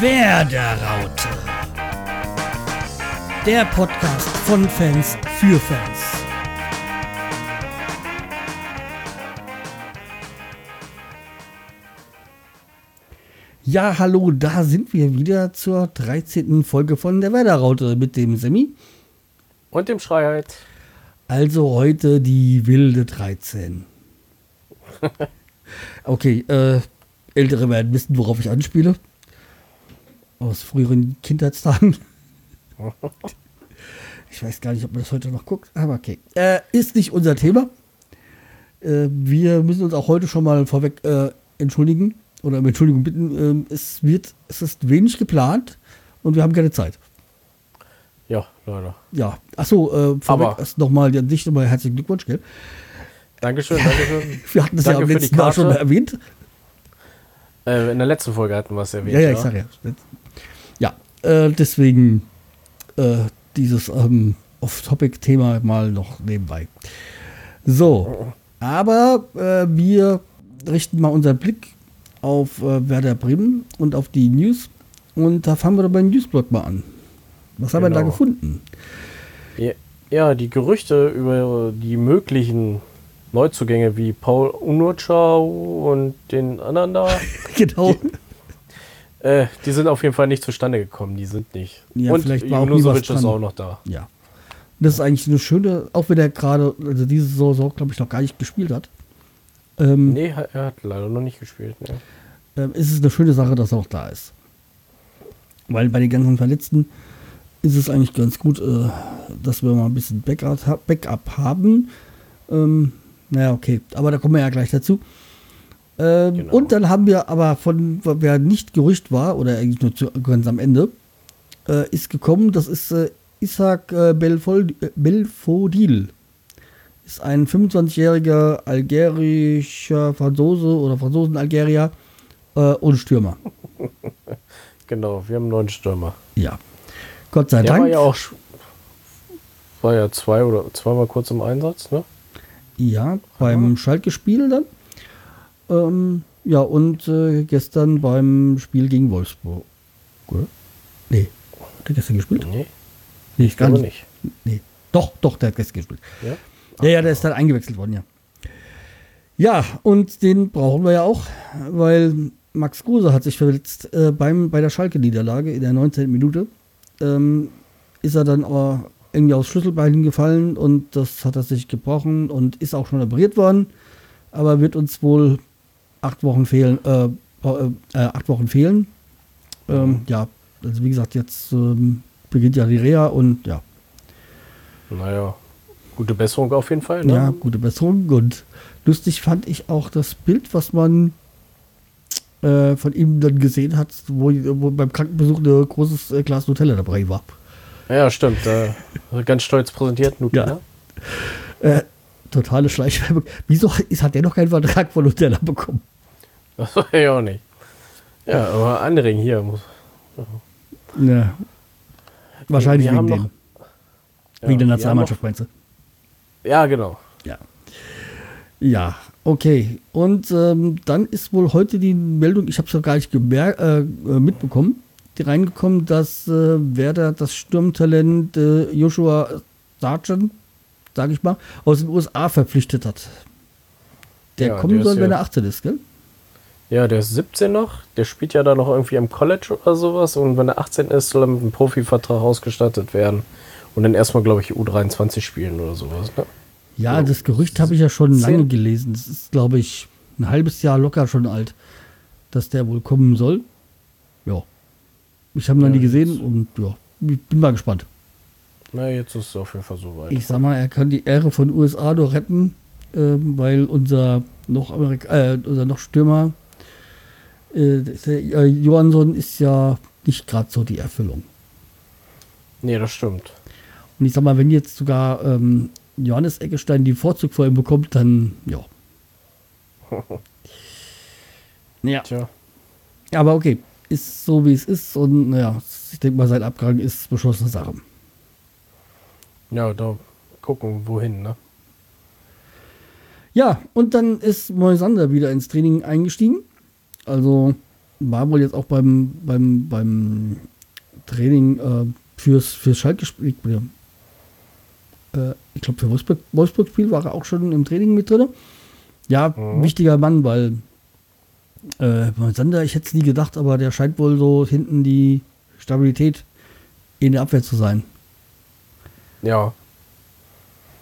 Werderaute. Der Podcast von Fans für Fans. Ja, hallo, da sind wir wieder zur 13. Folge von der Werderaute mit dem Semi. Und dem Schreiheit. Also heute die wilde 13. Okay, äh, Ältere werden wissen, worauf ich anspiele. Aus früheren Kindheitstagen. Ich weiß gar nicht, ob man das heute noch guckt, aber okay. Äh, ist nicht unser Thema. Äh, wir müssen uns auch heute schon mal vorweg äh, entschuldigen oder um Entschuldigung bitten. Ähm, es wird, es ist wenig geplant und wir haben keine Zeit. Ja, leider. Ja, achso, äh, vorweg erst nochmal an dich nochmal herzlichen Glückwunsch, gell? Dankeschön, Dankeschön. Wir hatten das Danke ja am letzten Mal schon erwähnt. Äh, in der letzten Folge hatten wir es erwähnt. Ja, ja, ich sag ja. Ja, äh, deswegen äh, dieses ähm, Off-Topic-Thema mal noch nebenbei. So, aber äh, wir richten mal unseren Blick auf äh, Werder Bremen und auf die News. Und da fangen wir doch beim Newsblog mal an. Was haben wir da Genau. gefunden? Ja, ja, die Gerüchte über die möglichen Neuzugänge wie Paul Unuchau und den anderen da, genau. Äh, die sind auf jeden Fall nicht zustande gekommen. Die sind nicht. Ja, und vielleicht war Junusovic ist auch noch da. Ja. Das ist eigentlich eine schöne, auch wenn er gerade, also diese Saison, glaube ich, noch gar nicht gespielt hat. Ähm, Nee, er hat leider noch nicht gespielt. Ne? ähm, ist es eine schöne Sache, dass er auch da ist. Weil bei den ganzen Verletzten ist es eigentlich ganz gut, äh, dass wir mal ein bisschen Backup, Backup haben. Ähm, naja, okay, aber da kommen wir ja gleich dazu. Ähm, Genau. Und dann haben wir aber von, wer nicht Gerücht war, oder eigentlich nur zu, ganz am Ende, äh, ist gekommen, das ist äh, Isaac äh, Belfol, äh, Belfodil. Ist ein 25-jähriger algerischer Franzose oder Franzosen-Algerier äh, und Stürmer. Genau, wir haben einen neuen Stürmer. Ja. Gott sei Der Dank. war ja auch war ja zwei oder zweimal kurz im Einsatz, ne? Ja, beim Schalke-Spiel dann. Ähm, ja, und äh, gestern beim Spiel gegen Wolfsburg. Oder? Nee. Hat der gestern gespielt? Nee, Nee, ich glaube nicht. Nee. Doch, doch, der hat gestern gespielt. Ja? Ja, ja, der ist dann eingewechselt worden, ja. Ja, und den brauchen wir ja auch, weil Max Kruse hat sich verletzt äh, beim, bei der Schalke-Niederlage in der 19. Minute. Ähm, ist er dann aber irgendwie aufs Schlüsselbein gefallen und das hat er sich gebrochen und ist auch schon operiert worden, aber wird uns wohl acht Wochen fehlen, äh, äh, äh, acht Wochen fehlen. Ähm, ja, also wie gesagt, jetzt ähm, beginnt ja die Reha und ja, Naja, gute Besserung auf jeden Fall. Ne? Ja, gute Besserung. Und lustig fand ich auch das Bild, was man äh, von ihm dann gesehen hat, wo, wo beim Krankenbesuch ein großes äh, Glas Nutella dabei war. Ja, stimmt. Äh, ganz stolz präsentiert, Nutella. Äh, totale Schleichwerbung. Wieso ist, hat der noch keinen Vertrag von Nutella bekommen? Das weiß ich auch nicht. Ja, aber Anring hier muss. Ja. Wahrscheinlich Wir wegen dem. noch- wegen der wir haben Nationalmannschaft, meinst du? Ja, genau. Ja. Ja, okay. Und ähm, dann ist wohl heute die Meldung, ich habe es noch gar nicht äh, äh, mitbekommen, die reingekommen, dass äh, Werder das Sturmtalent äh, Joshua Sargent, sage ich mal, aus den USA verpflichtet hat. Der Ja, kommen der soll, wenn er 18 ist, gell? Ja, der ist 17 noch. Der spielt ja da noch irgendwie im College oder sowas. Und wenn er 18 ist, soll er mit einem Profivertrag ausgestattet werden. Und dann erstmal, glaube ich, U23 spielen oder sowas. Ne? Ja, Ja. das Gerücht habe ich ja schon Zehn. lange gelesen. Das ist, glaube ich, ein halbes Jahr locker schon alt, dass der wohl kommen soll. Ja. Ich habe noch Ja, nie gesehen und ja, ich bin mal gespannt. Na, jetzt ist es auf jeden Fall soweit. Ich sag mal, er kann die Ehre von USA nur retten, ähm, weil unser noch Amerika äh, unser noch Stürmer äh, äh, Johansson ist ja nicht gerade so die Erfüllung. Nee, das stimmt. Und ich sag mal, wenn jetzt sogar ähm, Johannes Eggestein die Vorzug vor ihm bekommt, dann ja. ja. Tja. Aber okay, ist so wie es ist und naja, ich denke mal, sein Abgang ist beschlossene Sache. Ja, da gucken, wohin, ne? Ja, und dann ist Moisander wieder ins Training eingestiegen. Also war wohl jetzt auch beim, beim, beim Training äh, fürs, fürs Schalke-Spiel. Äh, ich glaube, für Wolfsburg, Wolfsburg-Spiel war er auch schon im Training mit drin. Ja, Mhm. wichtiger Mann, weil äh, Sander, ich hätte es nie gedacht, aber der scheint wohl so hinten die Stabilität in der Abwehr zu sein. Ja,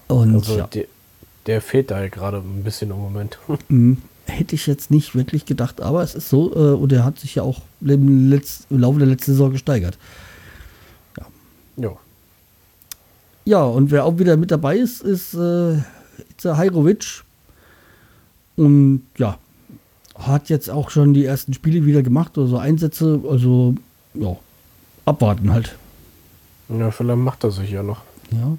Und also ja, der, der fehlt da halt gerade ein bisschen im Moment. mh, hätte ich jetzt nicht wirklich gedacht, aber es ist so, äh, und er hat sich ja auch im, Letz-, im Laufe der letzten Saison gesteigert. ja. Ja, und wer auch wieder mit dabei ist, ist äh, Hajrovic. Und ja, hat jetzt auch schon die ersten Spiele wieder gemacht, also Einsätze, also ja, abwarten halt. Ja, vielleicht macht er sich ja noch. Ja.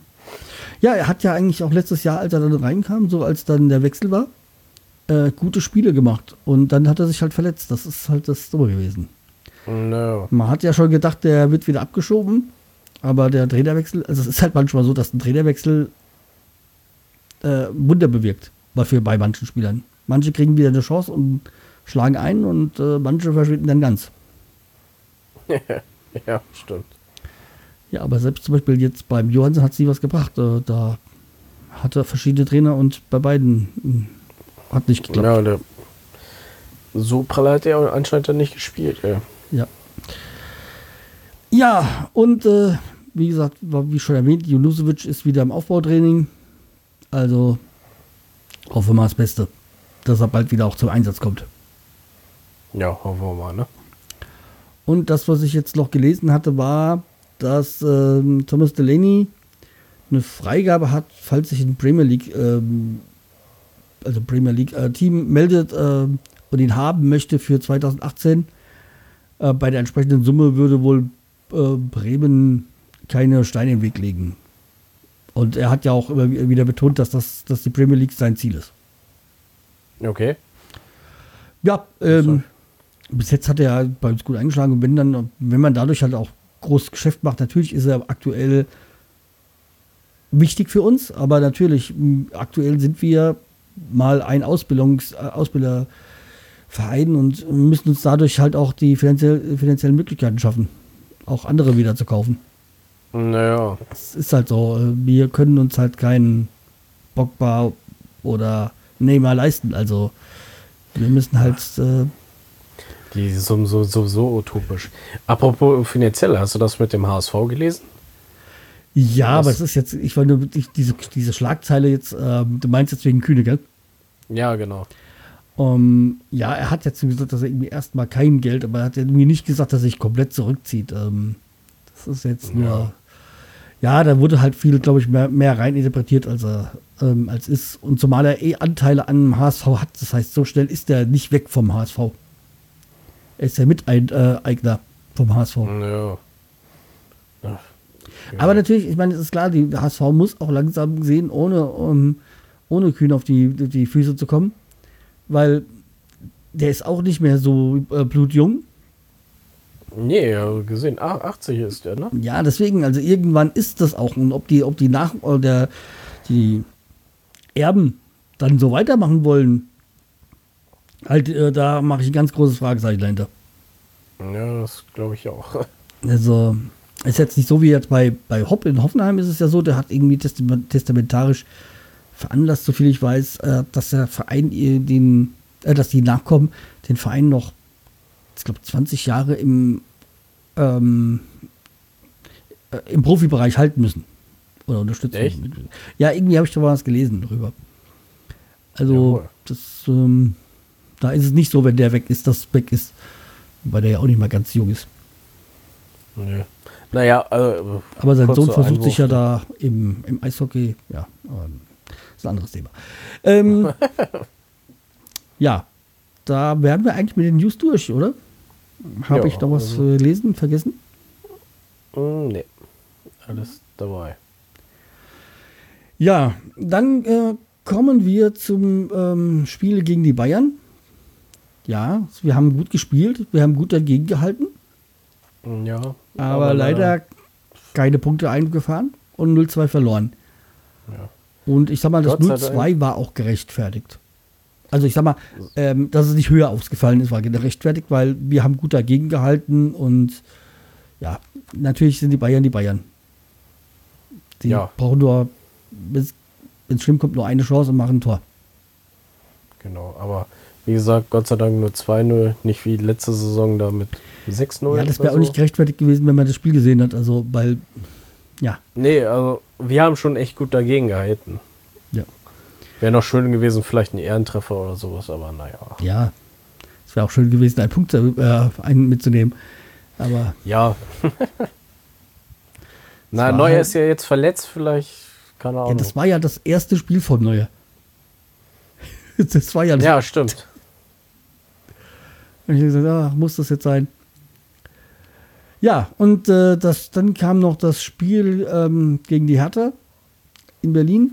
ja, er hat ja eigentlich auch letztes Jahr, als er dann reinkam, so als dann der Wechsel war, äh, gute Spiele gemacht. Und dann hat er sich halt verletzt. Das ist halt das Dumme gewesen. No. Man hat ja schon gedacht, der wird wieder abgeschoben, aber der Trainerwechsel, also es ist halt manchmal so, dass ein Trainerwechsel äh, Wunder bewirkt, für, bei manchen Spielern. Manche kriegen wieder eine Chance und schlagen ein und äh, manche verschwinden dann ganz. Ja, stimmt. Ja, aber selbst zum Beispiel jetzt beim Johansen hat sie was gebracht. Äh, da hatte verschiedene Trainer und bei beiden mh, hat nicht geklappt. Ja, der so prall hat er anscheinend dann nicht gespielt. Ja. Ja. Ja, und äh, wie gesagt, wie schon erwähnt, Junusovic ist wieder im Aufbautraining. Also hoffen wir mal das Beste, dass er bald wieder auch zum Einsatz kommt. ja, hoffen wir mal, ne? Und das, was ich jetzt noch gelesen hatte, war, dass ähm, Thomas Delaney eine Freigabe hat, falls sich ein Premier League, ähm, also Premier League äh, Team meldet ähm, und ihn haben möchte für 2018. Äh, bei der entsprechenden Summe würde wohl äh, Bremen keine Steine im Weg legen. Und er hat ja auch immer wieder betont, dass, das, dass die Premier League sein Ziel ist. Okay. Ja, ähm, bis jetzt hat er bei uns gut eingeschlagen und wenn dann, wenn man dadurch halt auch großes Geschäft macht, natürlich ist er aktuell wichtig für uns, aber natürlich, aktuell sind wir mal ein Ausbildungs, äh, Ausbilderverein und müssen uns dadurch halt auch die finanziell, finanziellen Möglichkeiten schaffen, auch andere wieder zu kaufen. Naja, Es ist halt so, äh, wir können uns halt keinen Bockbar oder Neymar leisten, also wir müssen halt äh, die sind so, so, so utopisch. Apropos finanziell, hast du das mit dem HSV gelesen? Ja, aber Was- es ist jetzt, ich wollte nur ich, diese, diese Schlagzeile jetzt, ähm, du meinst jetzt wegen Kühne, gell? Ja, genau. Um, ja, er hat jetzt gesagt, dass er irgendwie erstmal kein Geld, aber er hat irgendwie nicht gesagt, dass er sich komplett zurückzieht. Ähm, das ist jetzt nur, ja, da wurde halt viel, glaube ich, mehr, mehr reininterpretiert, als er ähm, als ist. Und zumal er eh Anteile an dem HSV hat, das heißt, so schnell ist er nicht weg vom HSV. Er ist ja Miteigner vom HSV. Ja. Ja. Aber natürlich, ich meine, es ist klar, die HSV muss auch langsam sehen, ohne, um, ohne Kühn auf die, die Füße zu kommen. Weil der ist auch nicht mehr so äh, blutjung. Nee, gesehen. Ah, 80 ist der, ne? Ja, deswegen, also irgendwann ist das auch. Und ob die, ob die nach oder die Erben dann so weitermachen wollen, halt, äh, da mache ich ein ganz großes Fragezeichen dahinter. Ja, das glaube ich auch. Also, ist jetzt nicht so wie jetzt bei, bei Hopp in Hoffenheim ist es ja so, der hat irgendwie testament- testamentarisch veranlasst, so viel ich weiß, äh, dass der Verein ihr den, äh, dass die Nachkommen den Verein noch, ich glaube, 20 Jahre im, ähm, äh, im Profibereich halten müssen. Oder unterstützen. Echt? müssen. Ja, irgendwie habe ich da mal was gelesen drüber. Also, Jawohl. das, ähm, da ist es nicht so, wenn der weg ist, dass weg ist. Weil der ja auch nicht mal ganz jung ist. Nee. Naja, also, Aber sein Sohn versucht sich ja Einwurf. da im, im Eishockey, ja, ist ein anderes Thema. Ähm, ja, da wären wir eigentlich mit den News durch, oder? Habe Ja, ich noch was also- äh, gelesen, vergessen? Mm, nee. Alles dabei. Ja, dann äh, kommen wir zum ähm, Spiel gegen die Bayern. Ja, wir haben gut gespielt, wir haben gut dagegen gehalten, Ja. aber, leider keine Punkte eingefahren und 0-2 verloren. Ja. Und ich sag mal, das Gott sei 0-2 war auch gerechtfertigt. Also ich sag mal, ähm, dass es nicht höher ausgefallen ist, war gerechtfertigt, weil wir haben gut dagegen gehalten und ja, natürlich sind die Bayern die Bayern. Die Ja. brauchen nur, wenn es schlimm kommt, nur eine Chance und machen ein Tor. Genau, aber wie gesagt, Gott sei Dank nur 2-0, nicht wie letzte Saison da mit 6-0. Ja, das wäre auch so. nicht gerechtfertigt gewesen, wenn man das Spiel gesehen hat. Also, weil, ja, Nee, also wir haben schon echt gut dagegen gehalten. ja, Wäre noch schön gewesen, vielleicht ein Ehrentreffer oder sowas, aber naja. ja. Es wäre auch schön gewesen, einen Punkt äh, einen mitzunehmen. Aber Ja. Na, Neuer halt- ist ja jetzt verletzt, vielleicht, keine ja, Ahnung. das war ja das erste Spiel von Neuer. Das war ja das Ja, stimmt. Und ich habe gesagt, ah, muss das jetzt sein? Ja, und äh, das, dann kam noch das Spiel ähm, gegen die Hertha in Berlin.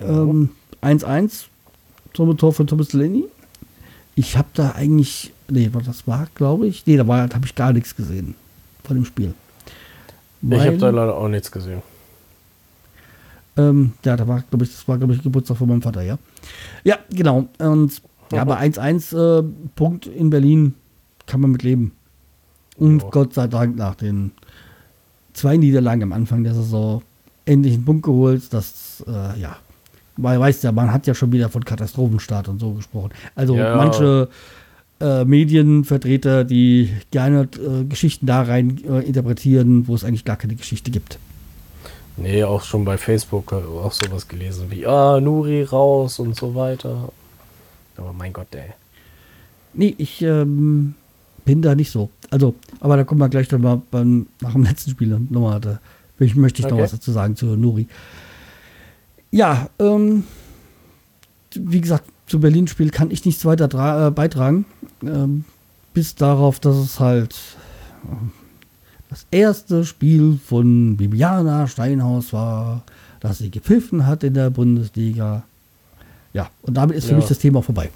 Ähm, 1-1 zum Tor von Thomas Delaney. Ich habe da eigentlich, nee, das war, glaube ich, nee, da war, da habe ich gar nichts gesehen von dem Spiel. Ich habe Weil, da leider auch nichts gesehen. ähm, ja, da war, glaube ich, das war, glaube ich, Geburtstag von meinem Vater, ja. Ja, genau. Und ja, aber 1-1 äh, Punkt in Berlin kann man mit leben. Und Ja. Gott sei Dank nach den zwei Niederlagen am Anfang der Saison endlich einen Punkt geholt. Das, äh, ja, weil weißt ja, man hat ja schon wieder von Katastrophenstart und so gesprochen. Also Ja. manche äh, Medienvertreter, die gerne äh, Geschichten da rein äh, interpretieren, wo es eigentlich gar keine Geschichte gibt. Nee, auch schon bei Facebook äh, auch sowas gelesen wie, ah, Nuri raus und so weiter. Aber mein Gott, ey. Nee, ich ähm, bin da nicht so. Also, aber da kommen wir gleich dann mal beim, nach dem letzten Spiel nochmal. Da ich, möchte ich noch Okay. was dazu sagen zu Nuri. Ja, ähm, wie gesagt, zu Berlin-Spiel kann ich nichts weiter äh, beitragen. Ähm, bis darauf, dass es halt ähm, das erste Spiel von Bibiana Steinhaus war, das sie gepfiffen hat in der Bundesliga. Ja, und damit ist für Ja. mich das Thema vorbei.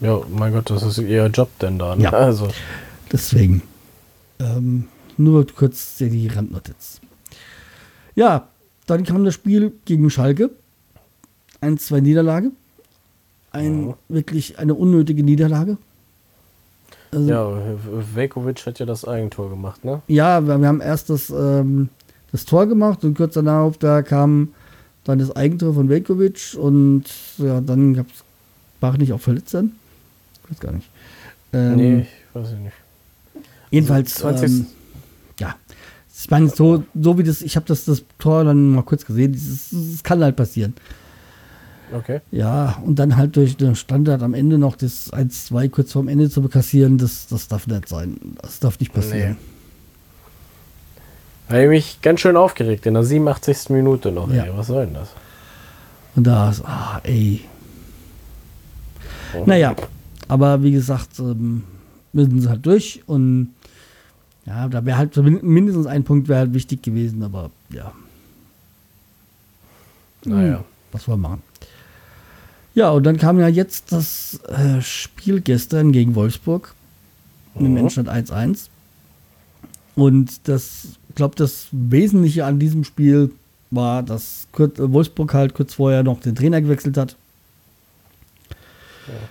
Ja, mein Gott, das ist ihr Job denn da. Ne? Ja. Also, Deswegen. Ähm, nur kurz die Randnotiz. Ja, dann kam das Spiel gegen Schalke. 1-2 Niederlage. Ein, Ja. Wirklich eine unnötige Niederlage. Also, ja, ja, Velkovic hat ja das Eigentor gemacht, ne? wir, wir haben erst das, ähm, das Tor gemacht und kurz danach da kam dann das Eigentor von Velkovic und ja, dann gab es, war nicht auch verletzt dann? Ich weiß gar nicht. Ähm, nee, ich weiß nicht. Jedenfalls, 20. ähm, ja. Ich meine, so, so wie das, ich habe das, das Tor dann mal kurz gesehen, das, kann halt passieren. Okay. Ja, und dann halt durch den Standard am Ende noch das 1-2 kurz vorm Ende zu bekassieren, das, das darf nicht sein. Das darf nicht passieren. Habe ich mich ganz schön aufgeregt in der 87. Minute noch, Ja. ey. Was soll denn das? Und da ist, ah, ey. Oh. Naja, aber wie gesagt, ähm, müssen sie halt durch und ja, da wäre halt min- mindestens ein Punkt wäre halt wichtig gewesen, aber ja. Naja. Was wollen wir machen? Ja, und dann kam ja jetzt das äh, Spiel gestern gegen Wolfsburg mit Mhm. Endstand 1-1. Und das, ich glaube, das Wesentliche an diesem Spiel war, dass Kurt, äh, Wolfsburg halt kurz vorher noch den Trainer gewechselt hat.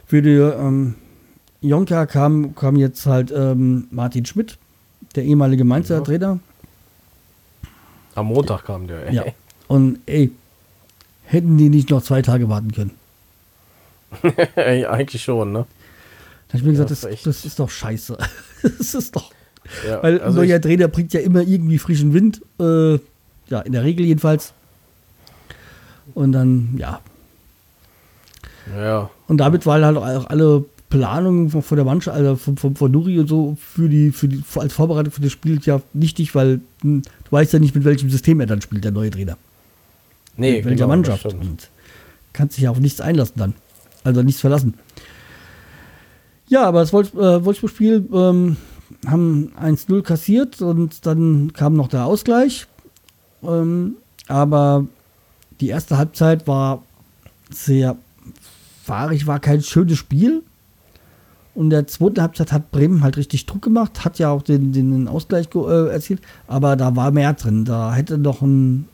Für die ähm, Jonka kam, kam jetzt halt ähm, Martin Schmidt, der ehemalige Mainzer Ja. Trainer. Am Montag kam der, ey. Ja. Und ey, hätten die nicht noch zwei Tage warten können. eigentlich schon, ne? Da habe ich mir gesagt, das das ist doch scheiße. das ist doch. Ja, Weil also ein neuer ich, Trainer bringt ja immer irgendwie frischen Wind. Äh, ja, in der Regel jedenfalls. Und dann, ja. ja, Und damit waren halt auch alle Planungen von, von der Mannschaft, also von, von, von Nuri und so für die, für die, als Vorbereitung für das Spiel ja nichtig, weil hm, du weißt ja nicht, mit welchem System er dann spielt, der neue Trainer. nee, mit welcher genau, Mannschaft. Und kannst dich ja auf nichts einlassen dann. Also nichts verlassen. Ja, aber das äh, Wolfsburg-Spiel ähm, haben 1-0 kassiert und dann kam noch der Ausgleich. Ähm, aber die erste Halbzeit war sehr fahrig, war kein schönes Spiel. Und der zweiten Halbzeit hat Bremen halt richtig Druck gemacht, hat ja auch den, den Ausgleich äh, erzielt, aber da war mehr drin. Da hätte noch ein,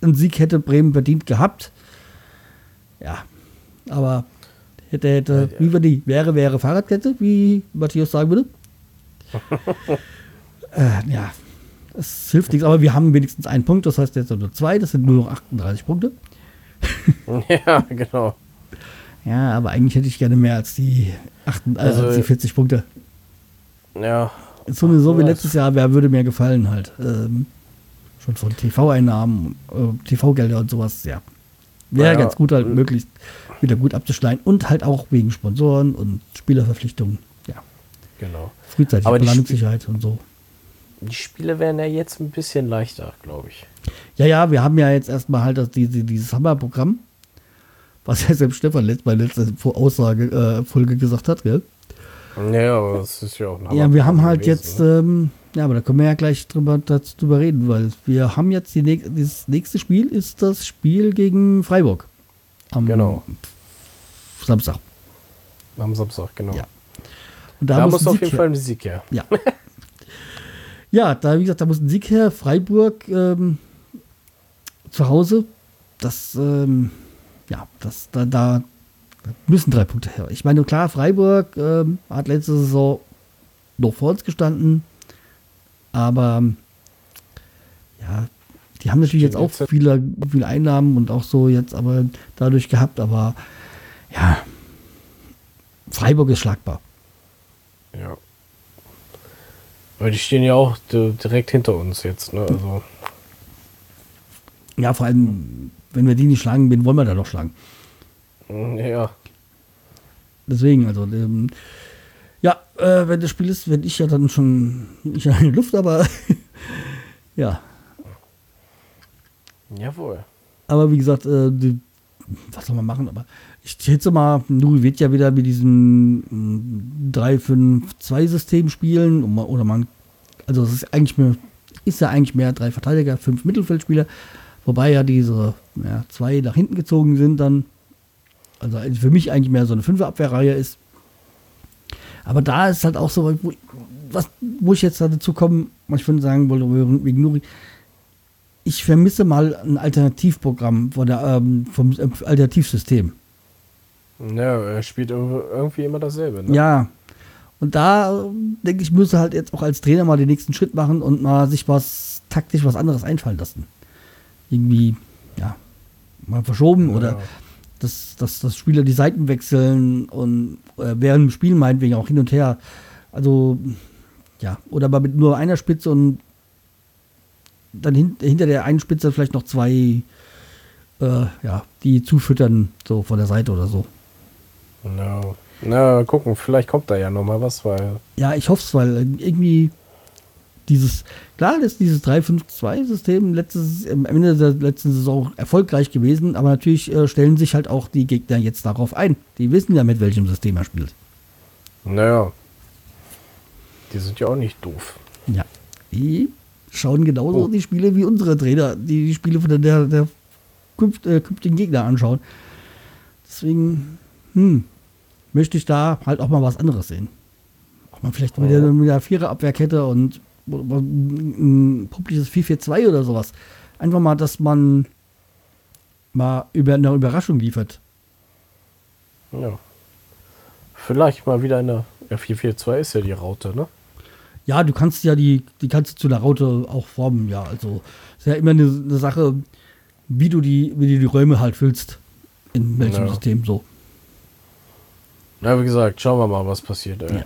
ein Sieg hätte Bremen verdient gehabt. Ja, aber Hätte, hätte, wie war die? Wäre, wäre Fahrradkette, wie Matthias sagen würde. äh, ja, es hilft nichts, aber wir haben wenigstens einen Punkt, das heißt jetzt nur zwei, das sind nur noch 38 Punkte. ja, genau. Ja, aber eigentlich hätte ich gerne mehr als die, 8, äh, Also- als die 40 Punkte. Ja. So, so wie letztes Jahr, wer würde mir gefallen halt. Ähm, schon von TV-Einnahmen, äh, TV-Gelder und sowas, ja. Wäre Ja, ganz gut halt möglichst wieder gut abzuschneiden und halt auch wegen Sponsoren und Spielerverpflichtungen. Genau. frühzeitige Aber die Planungssicherheit und so. Die Spiele werden ja jetzt ein bisschen leichter, glaube ich. Ja, ja, wir haben ja jetzt erstmal halt das, diese, dieses Hammerprogramm, was ja selbst Stefan letzt, bei letzter Aussage, äh, Folge gesagt hat, gell? Ja, aber das ist ja auch ein Ja, wir haben halt gewesen, jetzt, ähm, ja, aber da können wir ja gleich drüber, drüber reden, weil wir haben jetzt die näch- das nächste Spiel ist das Spiel gegen Freiburg. Am Genau. Samstag. Am Samstag, genau. Ja. Und Da, da, muss auf jeden her. Fall ein Sieg her. Ja. ja, da, wie gesagt, da muss ein Sieg her. Freiburg ähm, zu Hause. Das, ähm, ja, das, da, da müssen drei Punkte her. Ich meine, klar, Freiburg ähm, hat letzte Saison noch vor uns gestanden. Aber ja, die haben natürlich jetzt auch viele, viele Einnahmen und auch so jetzt aber dadurch gehabt. Aber ja, Freiburg ist schlagbar. Ja. Aber die stehen ja auch di- direkt hinter uns jetzt, ne? Also, Ja, vor allem, wenn wir die nicht schlagen, wen wollen wir da noch schlagen? mm, ja. Deswegen, also, ähm, ja, äh, wenn das Spiel ist, wenn ich ja dann schon nicht in der Luft, aber ja. Jawohl. Aber wie gesagt, äh, die, was soll man machen? Aber ich schätze mal, Nuri wird ja wieder mit diesem mm, 3-5-2-System spielen. und man- Oder man, also es ist eigentlich mehr, ist ja eigentlich mehr drei Verteidiger, fünf Mittelfeldspieler. Wobei ja diese ja, zwei nach hinten gezogen sind dann. Also für mich eigentlich mehr so eine Fünfer-Abwehrreihe ist. Aber da ist halt auch so, wo, was, wo ich jetzt dazu komme, was ich vorhin sagen wollte, wegen Nuri, ich vermisse mal ein Alternativprogramm von der, ähm, vom äh, Alternativsystem. Ja, er spielt ir- irgendwie immer dasselbe, ne? Ja. Und da äh, denke ich, müsste halt jetzt auch als Trainer mal den nächsten Schritt machen und mal sich was taktisch was anderes einfallen lassen. Irgendwie, ja, mal verschoben oder Ja. dass, dass, dass Spieler die Seiten wechseln und äh, während dem Spiel meinetwegen auch hin und her. Also, ja, oder mal mit nur einer Spitze und dann hin, hinter der einen Spitze vielleicht noch zwei, äh, ja, die zufüttern, so von der Seite oder so. No. Na, gucken, vielleicht kommt da ja noch mal was, weil Ja, ich hoffe es, weil irgendwie dieses, klar ist dieses 3-5-2-System letztes, am Ende der letzten Saison erfolgreich gewesen, aber natürlich äh, stellen sich halt auch die Gegner jetzt darauf ein. Die wissen ja, mit welchem System er spielt. Naja. Die sind ja auch nicht doof. Ja. Die schauen genauso Oh. die Spiele wie unsere Trainer, die die Spiele von der, der, der künft, äh, künftigen Gegner anschauen. Deswegen, hm, möchte ich da halt auch mal was anderes sehen. Auch mal vielleicht mit der, mit der Vierer-Abwehrkette und ein publisches 4-4-2 oder sowas. Einfach mal, dass man mal über eine Überraschung liefert. Ja. Vielleicht mal wieder eine. Ja, 442 ist ja die Raute, ne? Ja, du kannst ja die, die kannst du zu einer Raute auch formen, ja. Also ist ja immer eine, eine Sache, wie du die, wie du die Räume halt füllst. In welchem Ja. System so. Na, wie gesagt, schauen wir mal, was passiert. Ey. Ja.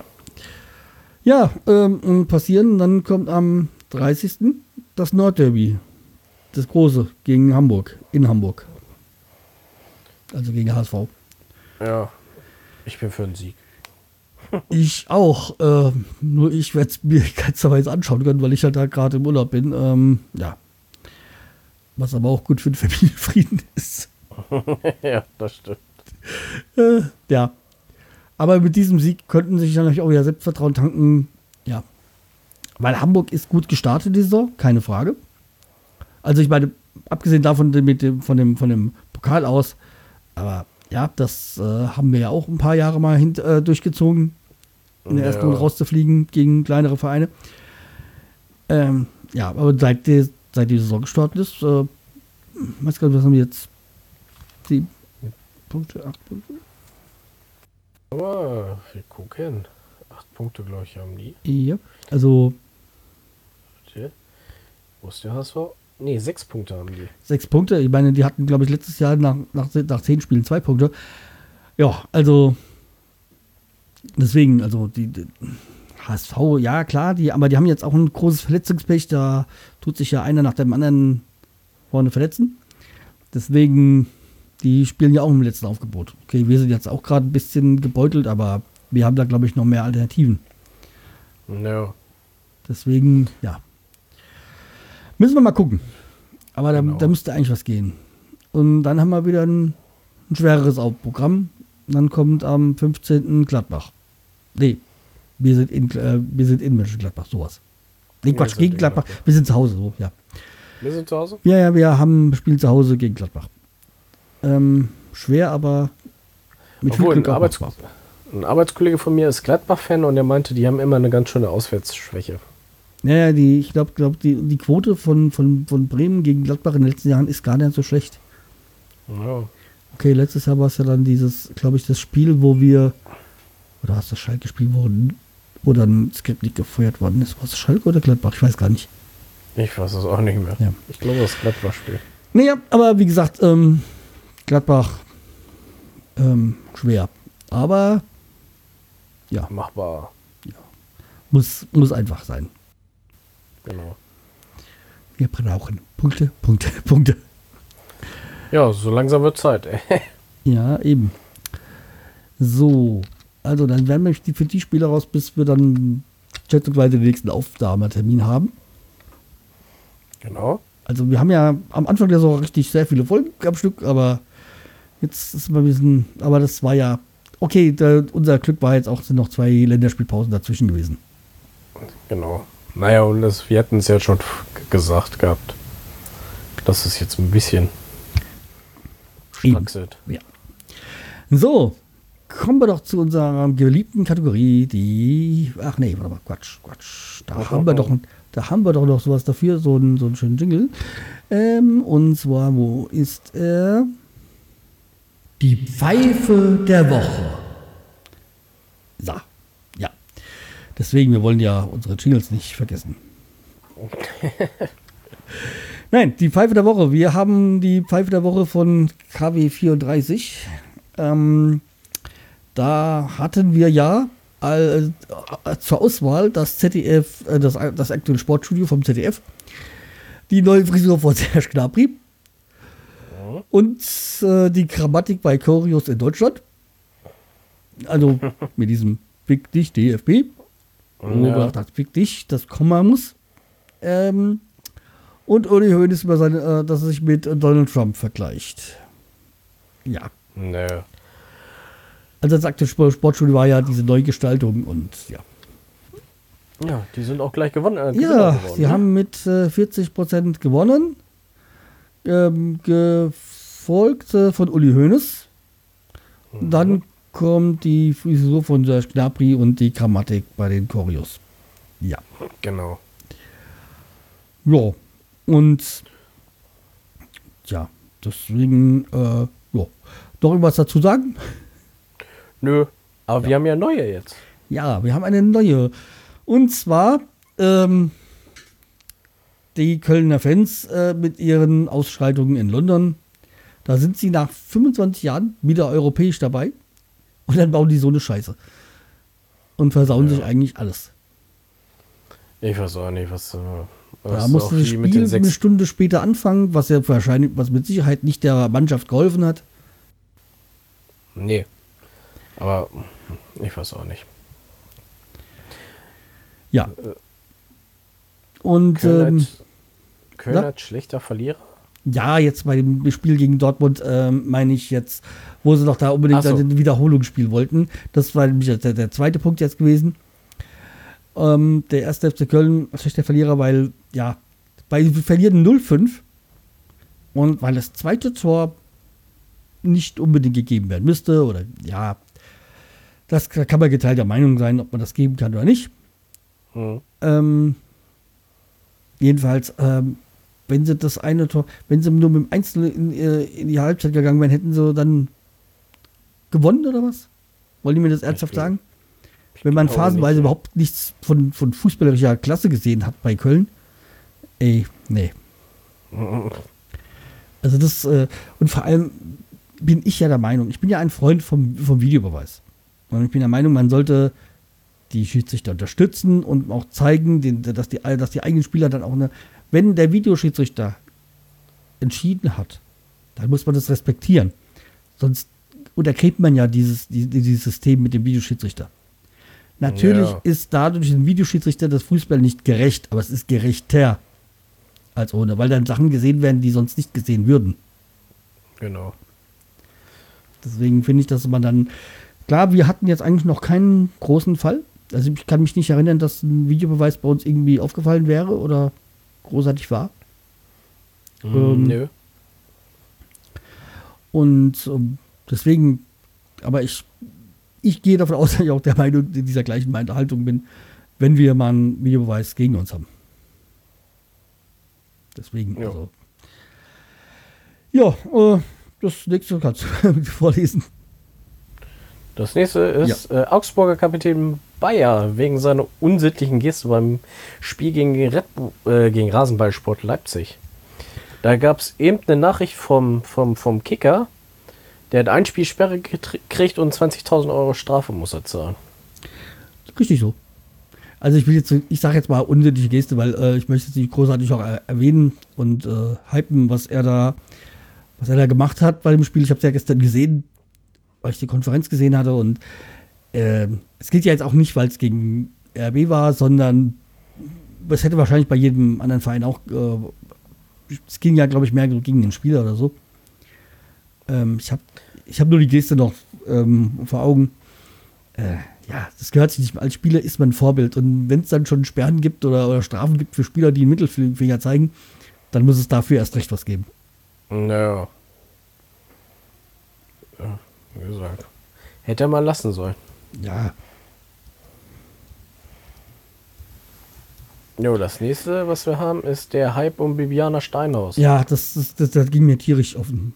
Ja, ähm, passieren, dann kommt am 30. das Nordderby. Das große gegen Hamburg, in Hamburg. Also gegen HSV. ja. Ich bin für einen Sieg. Ich auch. Äh, nur ich werde es mir keinsterweise anschauen können, weil ich halt da gerade im Urlaub bin. Ähm, ja. Was aber auch gut für den Familienfrieden ist. ja, das stimmt. Äh, ja. Aber mit diesem Sieg könnten sich dann natürlich auch wieder Selbstvertrauen tanken. Ja. Weil Hamburg ist gut gestartet, die Saison, keine Frage. Also ich meine, abgesehen davon mit dem, von, dem, von dem Pokal aus, aber ja, das äh, haben wir ja auch ein paar Jahre mal hint, äh, durchgezogen, in der ersten Ja. Runde rauszufliegen gegen kleinere Vereine. Ähm, ja, aber seit die, seit die Saison gestartet ist, äh, weiß gar nicht, was haben wir jetzt? Sieben Punkte, acht Punkte? Aber wir gucken. Acht Punkte, glaube ich, haben die. Ja. Also Warte. Wo ist der HSV? Nee, sechs Punkte haben die. sechs Punkte. Ich meine, die hatten, glaube ich, letztes Jahr nach, nach, nach zehn Spielen zwei Punkte. Ja, also deswegen, also die, die HSV, ja klar, die, aber die haben jetzt auch ein großes Verletzungspech. Da tut sich ja einer nach dem anderen vorne verletzen. Deswegen, die spielen ja auch im letzten Aufgebot. Okay, wir sind jetzt auch gerade ein bisschen gebeutelt, aber wir haben da, glaube ich, noch mehr Alternativen. Ja. Deswegen, ja. Müssen wir mal gucken. Aber da, Genau. da müsste eigentlich was gehen. Und dann haben wir wieder ein, ein schwereres Programm. Dann kommt am 15. Gladbach. Nee, wir sind in, äh, wir sind in Mönchengladbach, sowas. Nee, Quatsch, gegen Gladbach. Gladbach. Wir sind zu Hause, so, ja. Wir sind zu Hause? Ja, ja, wir haben spielen zu Hause gegen Gladbach. Ähm, schwer, aber mit Obwohl, viel ein, Glück auch Arbeits ein Arbeitskollege von mir ist Gladbach-Fan und der meinte, die haben immer eine ganz schöne Auswärtsschwäche. Ja, ja, die, ich glaube, glaub, die, die Quote von, von, von Bremen gegen Gladbach in den letzten Jahren ist gar nicht so schlecht. Ja. Okay, letztes Jahr war es ja dann dieses, glaube ich, das Spiel, wo wir, oder hast du Schalke gespielt, wo, wo dann Skripnik gefeuert worden ist. War es Schalke oder Gladbach? Ich weiß gar nicht. Ich weiß es auch nicht mehr. Ja. Ich glaube, das Gladbach-Spiel. Naja, aber wie gesagt, ähm, Gladbach ähm, schwer. Aber ja, Machbar. muss, muss einfach sein. Genau. Wir brauchen Punkte, Punkte, Punkte. Ja, so langsam wird Zeit. Ja, eben. So, also dann werden wir die- für die Spiele raus, bis wir dann schätzungsweise den nächsten Aufnahmetermin haben. genau. Also wir haben ja am Anfang der Saison richtig sehr viele Folgen am Stück, aber jetzt ist mal ein bisschen, aber das war ja, okay, da, unser Glück war jetzt auch, sind noch zwei Länderspielpausen dazwischen gewesen. Genau. Naja, und das, wir hatten es ja schon gesagt gehabt. Das ist jetzt ein bisschen Straxelt. So, kommen wir doch zu unserer geliebten Kategorie, die, ach nee, warte mal, Quatsch, Quatsch, da Oh, haben wir doch, da haben wir doch noch sowas dafür, so einen, so einen schönen Jingle. Ähm, und zwar, wo ist er? Die Pfeife der Woche. So, ja. Deswegen, wir wollen ja unsere Jingles nicht vergessen. Nein, die Pfeife der Woche. Wir haben die Pfeife der Woche von KW34. Ähm, da hatten wir ja äh, äh, zur Auswahl das ZDF, äh, das, das aktuelle Sportstudio vom ZDF, die neue Frisur von Serge Gnabry und äh, die Grammatik bei Choreos in Deutschland. Also mit diesem Fick dich DFB. Wo Ja. gedacht haben, Fick dich, das Komma muss. Ähm, und Uli Hoeneß über seine, äh, dass er sich mit Donald Trump vergleicht. Ja. Nö. Also das aktuelle Sport- Sportstudio war ja diese Neugestaltung und ja. Ja, die sind auch gleich gewonnen. Äh, Ja, geworden, sie ne? haben mit äh, 40% gewonnen. Ähm, gefolgt äh, von Uli Hoeneß. Mhm. Dann kommt die Frisur von Serge Gnabry und die Grammatik bei den Choreos. Ja. Genau. Ja. Und ja, deswegen, äh, ja. Noch irgendwas dazu sagen? Nö. Aber wir haben ja neue jetzt. Ja, wir haben eine neue. Und zwar ähm, die Kölner Fans äh, mit ihren Ausschreitungen in London. Da sind sie nach 25 Jahren wieder europäisch dabei. Und dann bauen die so eine Scheiße. Und versauen Ja. sich eigentlich alles. Ich weiß auch nicht, was. Äh, Da musste das Spiel eine. Stunde später anfangen, was ja wahrscheinlich, was mit Sicherheit nicht der Mannschaft geholfen hat. Nee. Aber ich weiß auch nicht. Ja. Und Köln, ähm, als, Köln als schlechter Verlierer? Ja, jetzt bei dem Spiel gegen Dortmund ähm, meine ich jetzt, wo sie doch da unbedingt so. eine Wiederholung spielen wollten. Das war nämlich der, der zweite Punkt jetzt gewesen. Ähm, der erste FC Köln, schlechter Verlierer, weil, ja, weil wir verlieren 0-5 und weil das zweite Tor nicht unbedingt gegeben werden müsste oder ja, das da kann man geteilter Meinung sein, ob man das geben kann oder nicht. Hm. Ähm, jedenfalls, ähm, wenn sie das eine Tor, wenn sie nur mit dem Einzelnen in, äh, in die Halbzeit gegangen wären, hätten sie dann gewonnen oder was? Wollen die mir das ernsthaft sagen? Wenn man phasenweise nicht. überhaupt nichts von, von fußballerischer Klasse gesehen hat bei Köln. Ey, nee. Also das, äh, und vor allem bin ich ja der Meinung, ich bin ja ein Freund vom, vom Videobeweis. Und ich bin der Meinung, man sollte die Schiedsrichter unterstützen und auch zeigen, den, dass, die, dass die eigenen Spieler dann auch eine, wenn der Videoschiedsrichter entschieden hat, dann muss man das respektieren. Sonst untergräbt man ja dieses, die- dieses System mit dem Videoschiedsrichter. Natürlich Ja. ist dadurch ein Videoschiedsrichter das Fußball nicht gerecht, aber es ist gerechter als ohne, weil dann Sachen gesehen werden, die sonst nicht gesehen würden. Genau. Deswegen finde ich, dass man dann, klar, wir hatten jetzt eigentlich noch keinen großen Fall. Also ich kann mich nicht erinnern, dass ein Videobeweis bei uns irgendwie aufgefallen wäre oder großartig war. Ähm, Nö. Und ähm, deswegen, aber ich, ich gehe davon aus, dass ich auch der Meinung, in dieser gleichen Haltung bin, wenn wir mal einen Videobeweis gegen uns haben. Deswegen, Ja. also. Ja, äh, das nächste kannst du vorlesen. Das nächste ist äh, Augsburger Kapitän Bayer wegen seiner unsittlichen Geste beim Spiel gegen, Red Bull, äh, gegen Rasenballsport Leipzig. Da gab es eben eine Nachricht vom, vom, vom Kicker, der hat ein Spiel Sperre gekriegt und 20.000 Euro Strafe muss er zahlen. Richtig so. Also ich will jetzt, ich sage jetzt mal unsittliche Geste, weil äh, ich möchte nicht großartig auch er erwähnen und äh, hypen, was er da, was er da gemacht hat bei dem Spiel. Ich habe es ja gestern gesehen, weil ich die Konferenz gesehen hatte und ähm, es geht ja jetzt auch nicht, weil es gegen RB war, sondern es hätte wahrscheinlich bei jedem anderen Verein auch, äh, es ging ja glaube ich mehr gegen den Spieler oder so. Ähm, ich habe ich hab nur die Geste noch ähm, vor Augen äh, ja, das gehört sich nicht. Als Spieler ist man ein Vorbild. Und wenn es dann schon Sperren gibt oder, oder Strafen gibt für Spieler, die einen Mittelfinger zeigen, dann muss es dafür erst recht was geben. Naja. Ja, wie gesagt. Hätte er mal lassen sollen. Ja, Jo, das nächste, was wir haben, ist der Hype um Bibiana Steinhaus. ja, das, das, das, das ging mir tierisch auf, den,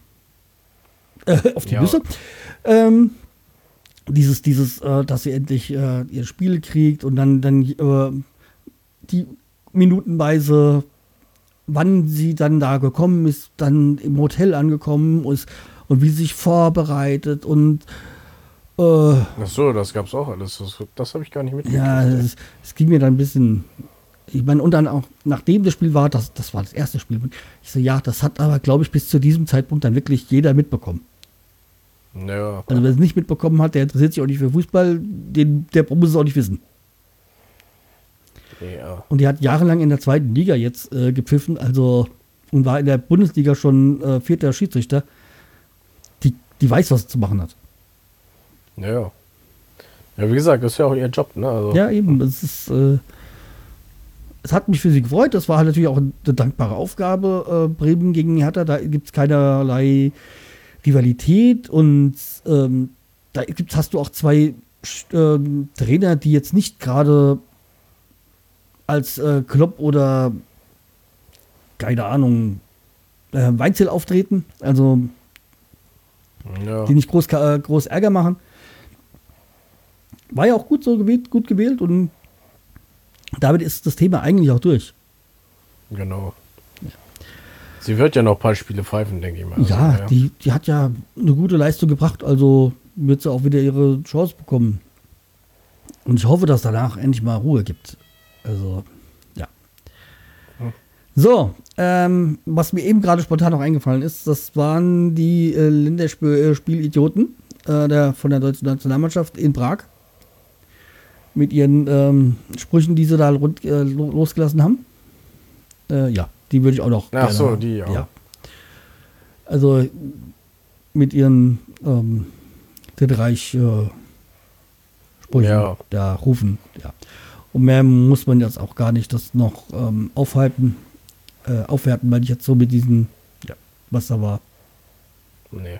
äh, auf die Ja. Nüsse. Ähm, dieses, dieses, äh, dass sie endlich äh, ihr Spiel kriegt und dann, dann äh, die minutenweise, wann sie dann da gekommen ist, dann im Hotel angekommen ist und wie sie sich vorbereitet und äh, Ach so, das gab's auch alles. Das, das habe ich gar nicht mitgekriegt. Ja, es, es ging mir dann ein bisschen. Ich meine, und dann auch, nachdem das Spiel war, das, das war das erste Spiel. Ich so, ja, das hat aber, glaube ich, bis zu diesem Zeitpunkt dann wirklich jeder mitbekommen. Ja, Also, wer es nicht mitbekommen hat, der interessiert sich auch nicht für Fußball, den, der muss es auch nicht wissen. ja. Und die hat jahrelang in der zweiten Liga jetzt äh, gepfiffen, also und war in der Bundesliga schon äh, vierter Schiedsrichter. Die, die weiß, was sie zu machen hat. Ja. Ja, wie gesagt, das ist ja auch ihr Job, ne? Also, Ja, eben. Es ist. Äh, es hat mich für sie gefreut. Das war halt natürlich auch eine dankbare Aufgabe. Äh, Bremen gegen Hertha, da gibt es keinerlei Rivalität und ähm, da gibt's, hast du auch zwei ähm, Trainer, die jetzt nicht gerade als äh, Klopp oder keine Ahnung äh, Weinzel auftreten, also ja. die nicht groß, äh, groß Ärger machen. War ja auch gut so gewählt, gut gewählt und damit ist das Thema eigentlich auch durch. genau. Sie wird ja noch ein paar Spiele pfeifen, denke ich mal. Also, ja, Die, die hat ja eine gute Leistung gebracht, also wird sie auch wieder ihre Chance bekommen. Und ich hoffe, dass danach endlich mal Ruhe gibt. Also, ja. Hm. So, ähm, was mir eben gerade spontan noch eingefallen ist, das waren die äh, Länderspielidioten äh, der, von der deutschen Nationalmannschaft in Prag. Mit ihren ähm, Sprüchen, die sie da rund, äh, lo- losgelassen haben. Äh, ja, die würde ich auch noch. Ach so, gerne- die, ja. ja. Also mit ihren ähm, Drittreich äh, Sprüchen Ja. da rufen. Ja. Und mehr muss man jetzt auch gar nicht das noch ähm, aufhalten, äh, aufwerten, weil ich jetzt so mit diesen, ja, was da war. Nee.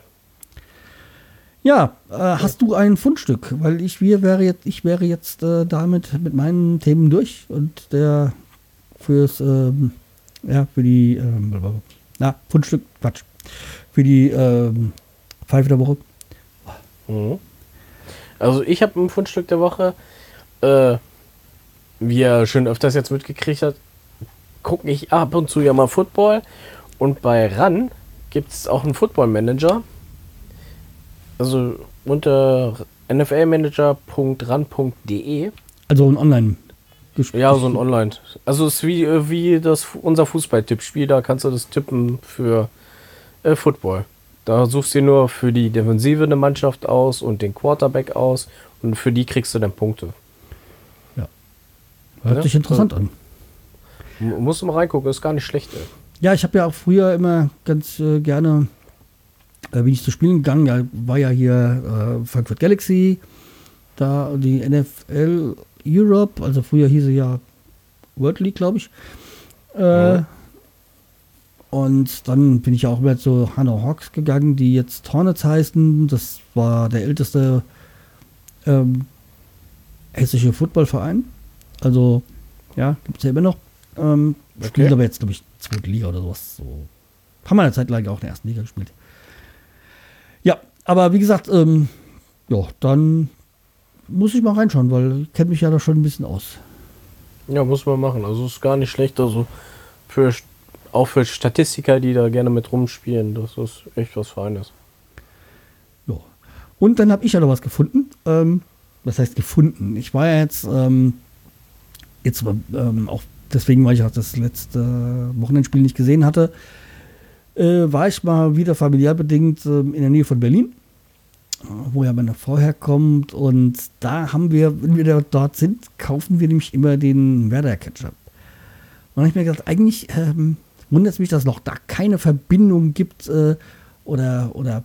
Ja, äh, hast du ein Fundstück? Weil ich wir wäre jetzt, ich wäre jetzt äh, damit mit meinen Themen durch und der fürs ähm, ja für die ähm, na Fundstück Quatsch für die ähm, Pfeife der Woche. Mhm. Also ich habe ein Fundstück der Woche, äh, wie er schon öfters jetzt mitgekriegt hat, gucke ich ab und zu ja mal Football. Und bei RAN gibt es auch einen Football Manager. Also unter nflmanager.ran.de. Also ein Online. Ja, so ein Online. Also es ist wie, äh, wie das unser Fußball-Tippspiel, da kannst du das tippen für äh, Football. Da suchst du nur für die Defensive eine Mannschaft aus und den Quarterback aus und für die kriegst du dann Punkte. Ja. Hört ja? sich interessant an. Musst du mal reingucken, ist gar nicht schlecht. Ey. Ja, ich habe ja auch früher immer ganz äh, gerne, äh, bin ich zu spielen gegangen, ja, war ja hier äh, Frankfurt Galaxy, da die NFL Europe, also früher hieß sie ja World League, glaube ich. Äh, ja. Und dann bin ich auch immer zu Hanau Hawks gegangen, die jetzt Hornets heißen. Das war der älteste ähm, hessische Footballverein. Also, ja, gibt es ja immer noch. Ähm, okay. Spielt aber jetzt, glaube ich, zweite Liga oder sowas. So. Haben wir eine Zeit lang auch in der ersten Liga gespielt. Ja, aber wie gesagt, ähm, ja, dann muss ich mal reinschauen, weil ich kenne mich ja da schon ein bisschen aus. Ja, muss man machen. Also ist gar nicht schlecht. Also für auch für Statistiker, die da gerne mit rumspielen, das ist echt was Feines. Ja. Und dann habe ich ja noch was gefunden. Ähm, was heißt gefunden? Ich war ja jetzt, ähm, jetzt ähm, auch deswegen, weil ich auch das letzte Wochenendspiel nicht gesehen hatte, äh, war ich mal wieder familiär bedingt äh, in der Nähe von Berlin, wo ja meine Frau herkommt. Und da haben wir, wenn wir dort sind, kaufen wir nämlich immer den Werder Ketchup. Und dann habe ich mir gedacht, eigentlich ähm, wundert es mich, dass es noch da keine Verbindung gibt äh, oder, oder,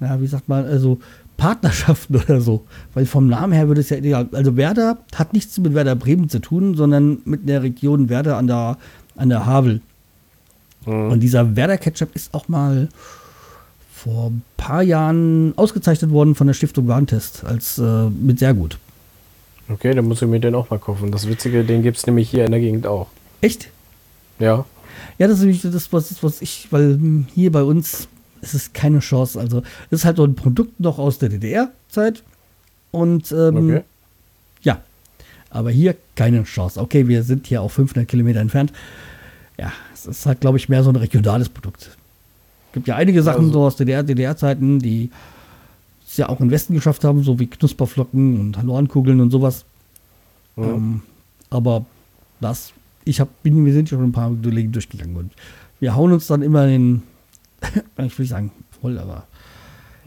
ja, wie sagt man, also Partnerschaften oder so. Weil vom Namen her würde es ja ideal. Also Werder hat nichts mit Werder Bremen zu tun, sondern mit der Region Werder an der, an der Havel. Mhm. Und dieser Werder Ketchup ist auch mal vor ein paar Jahren ausgezeichnet worden von der Stiftung Warntest als äh, mit sehr gut. Okay, dann muss ich mir den auch mal kaufen. Das Witzige, den gibt es nämlich hier in der Gegend auch. Echt? Ja. Ja, das ist das, was, was ich, weil hier bei uns ist es keine Chance. Also, es ist halt so ein Produkt noch aus der DDR-Zeit. Und ähm, okay. ja, aber hier keine Chance. Okay, wir sind hier auch 500 Kilometer entfernt. Ja, es ist halt, glaube ich, mehr so ein regionales Produkt. Es gibt ja einige Sachen also. so aus DDR, DDR-Zeiten, die es ja auch im Westen geschafft haben, so wie Knusperflocken und Hallorankugeln und sowas. Mhm. Ähm, aber das ich hab, bin, wir sind schon ein paar Belege durchgegangen und wir hauen uns dann immer in, ich will nicht sagen voll, aber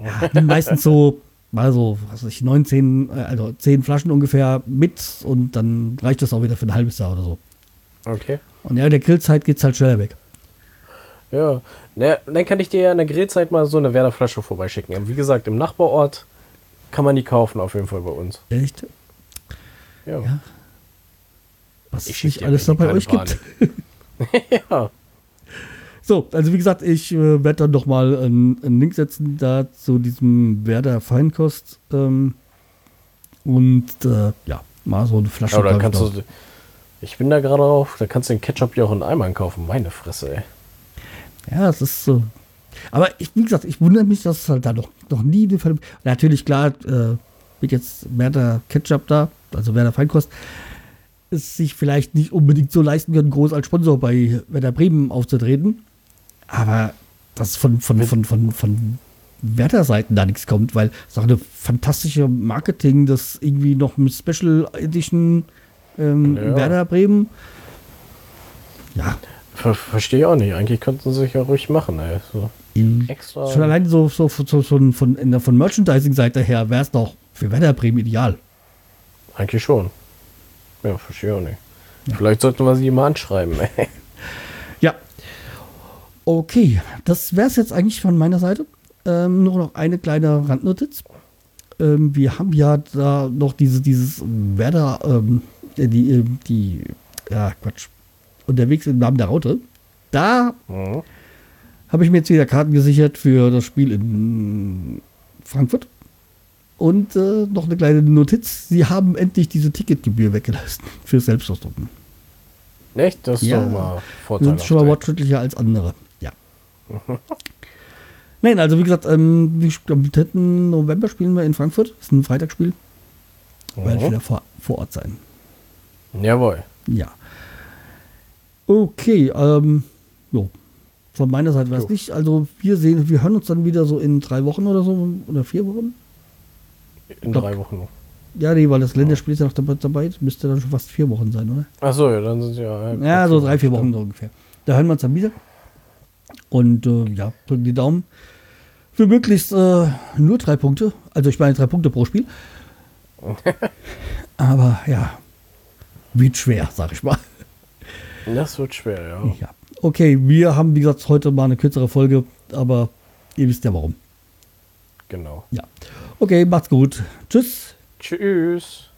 ja, meistens so, mal so, was weiß ich, 19, äh, also 10 Flaschen ungefähr mit und dann reicht das auch wieder für ein halbes Jahr oder so. Okay. Und ja, in der Grillzeit geht es halt schneller weg. Ja, ne, dann kann ich dir ja in der Grillzeit mal so eine Werderflasche vorbeischicken. Wie gesagt, im Nachbarort kann man die kaufen, auf jeden Fall bei uns. Echt? Ja. ja was es nicht alles noch bei euch gibt. ja. So, also wie gesagt, ich äh, werde dann noch mal einen, einen, Link setzen da zu diesem Werder Feinkost ähm, und äh, ja, mal so eine Flasche. Ja, kannst du, ich bin da gerade drauf, da kannst du den Ketchup ja auch in Eimern kaufen, meine Fresse, ey. Ja, es ist so. Aber ich, wie gesagt, ich wundere mich, dass es halt da noch, noch nie den Fall. Natürlich, klar, äh, wird jetzt Werder Ketchup da, also Werder Feinkost es sich vielleicht nicht unbedingt so leisten können, groß als Sponsor bei Werder Bremen aufzutreten. Aber dass von, von, von, von, von Werder-Seiten da nichts kommt, weil es auch eine fantastische Marketing, das irgendwie noch mit Special Edition ähm, ja. Werder Bremen. Ja. Ver Verstehe ich auch nicht. Eigentlich könnten sie sich ja ruhig machen, ey. So extra. Schon allein so, so, so, so von, von, von Merchandising-Seite her wäre es doch für Werder Bremen ideal. Eigentlich schon. Ja, verstehe auch nicht. Ja. Vielleicht sollten wir sie mal anschreiben. ja. Okay, das wäre es jetzt eigentlich von meiner Seite. Ähm, nur noch eine kleine Randnotiz. Ähm, wir haben ja da noch diese, dieses Werder, ähm, die, äh, die, ja, Quatsch, unterwegs im Namen der Raute. Da mhm. habe ich mir jetzt wieder Karten gesichert für das Spiel in Frankfurt. Und äh, noch eine kleine Notiz: Sie haben endlich diese Ticketgebühr weggelassen für Selbstausdrucken. Echt? Das ist ja, doch mal vorteilhaft. Sind schon mal wortschrittlicher als andere. Ja. Nein, also wie gesagt, ähm, am 3. November spielen wir in Frankfurt. Das ist ein Freitagsspiel. Mhm. Werde ich wieder vor, vor Ort sein. Jawohl. Ja. Okay, ähm, jo. Von meiner Seite weiß nicht. Also wir sehen, wir hören uns dann wieder so in drei Wochen oder so oder vier Wochen. In glaub, drei Wochen noch. Ja, nee, weil das Länderspiel ist ja noch dabei. Müsste dann schon fast vier Wochen sein, oder? Achso, ja, dann sind es ja. Ja, so drei, vier Wochen so ungefähr. Da hören wir uns dann wieder. Und äh, ja, drücken die Daumen für möglichst äh, nur drei Punkte. Also ich meine drei Punkte pro Spiel. Aber ja, wird schwer, sag ich mal. Das wird schwer, ja. ja. Okay, wir haben, wie gesagt, heute mal eine kürzere Folge, aber ihr wisst ja warum. Genau. Ja. Okay, macht's gut. Tschüss. Tschüss.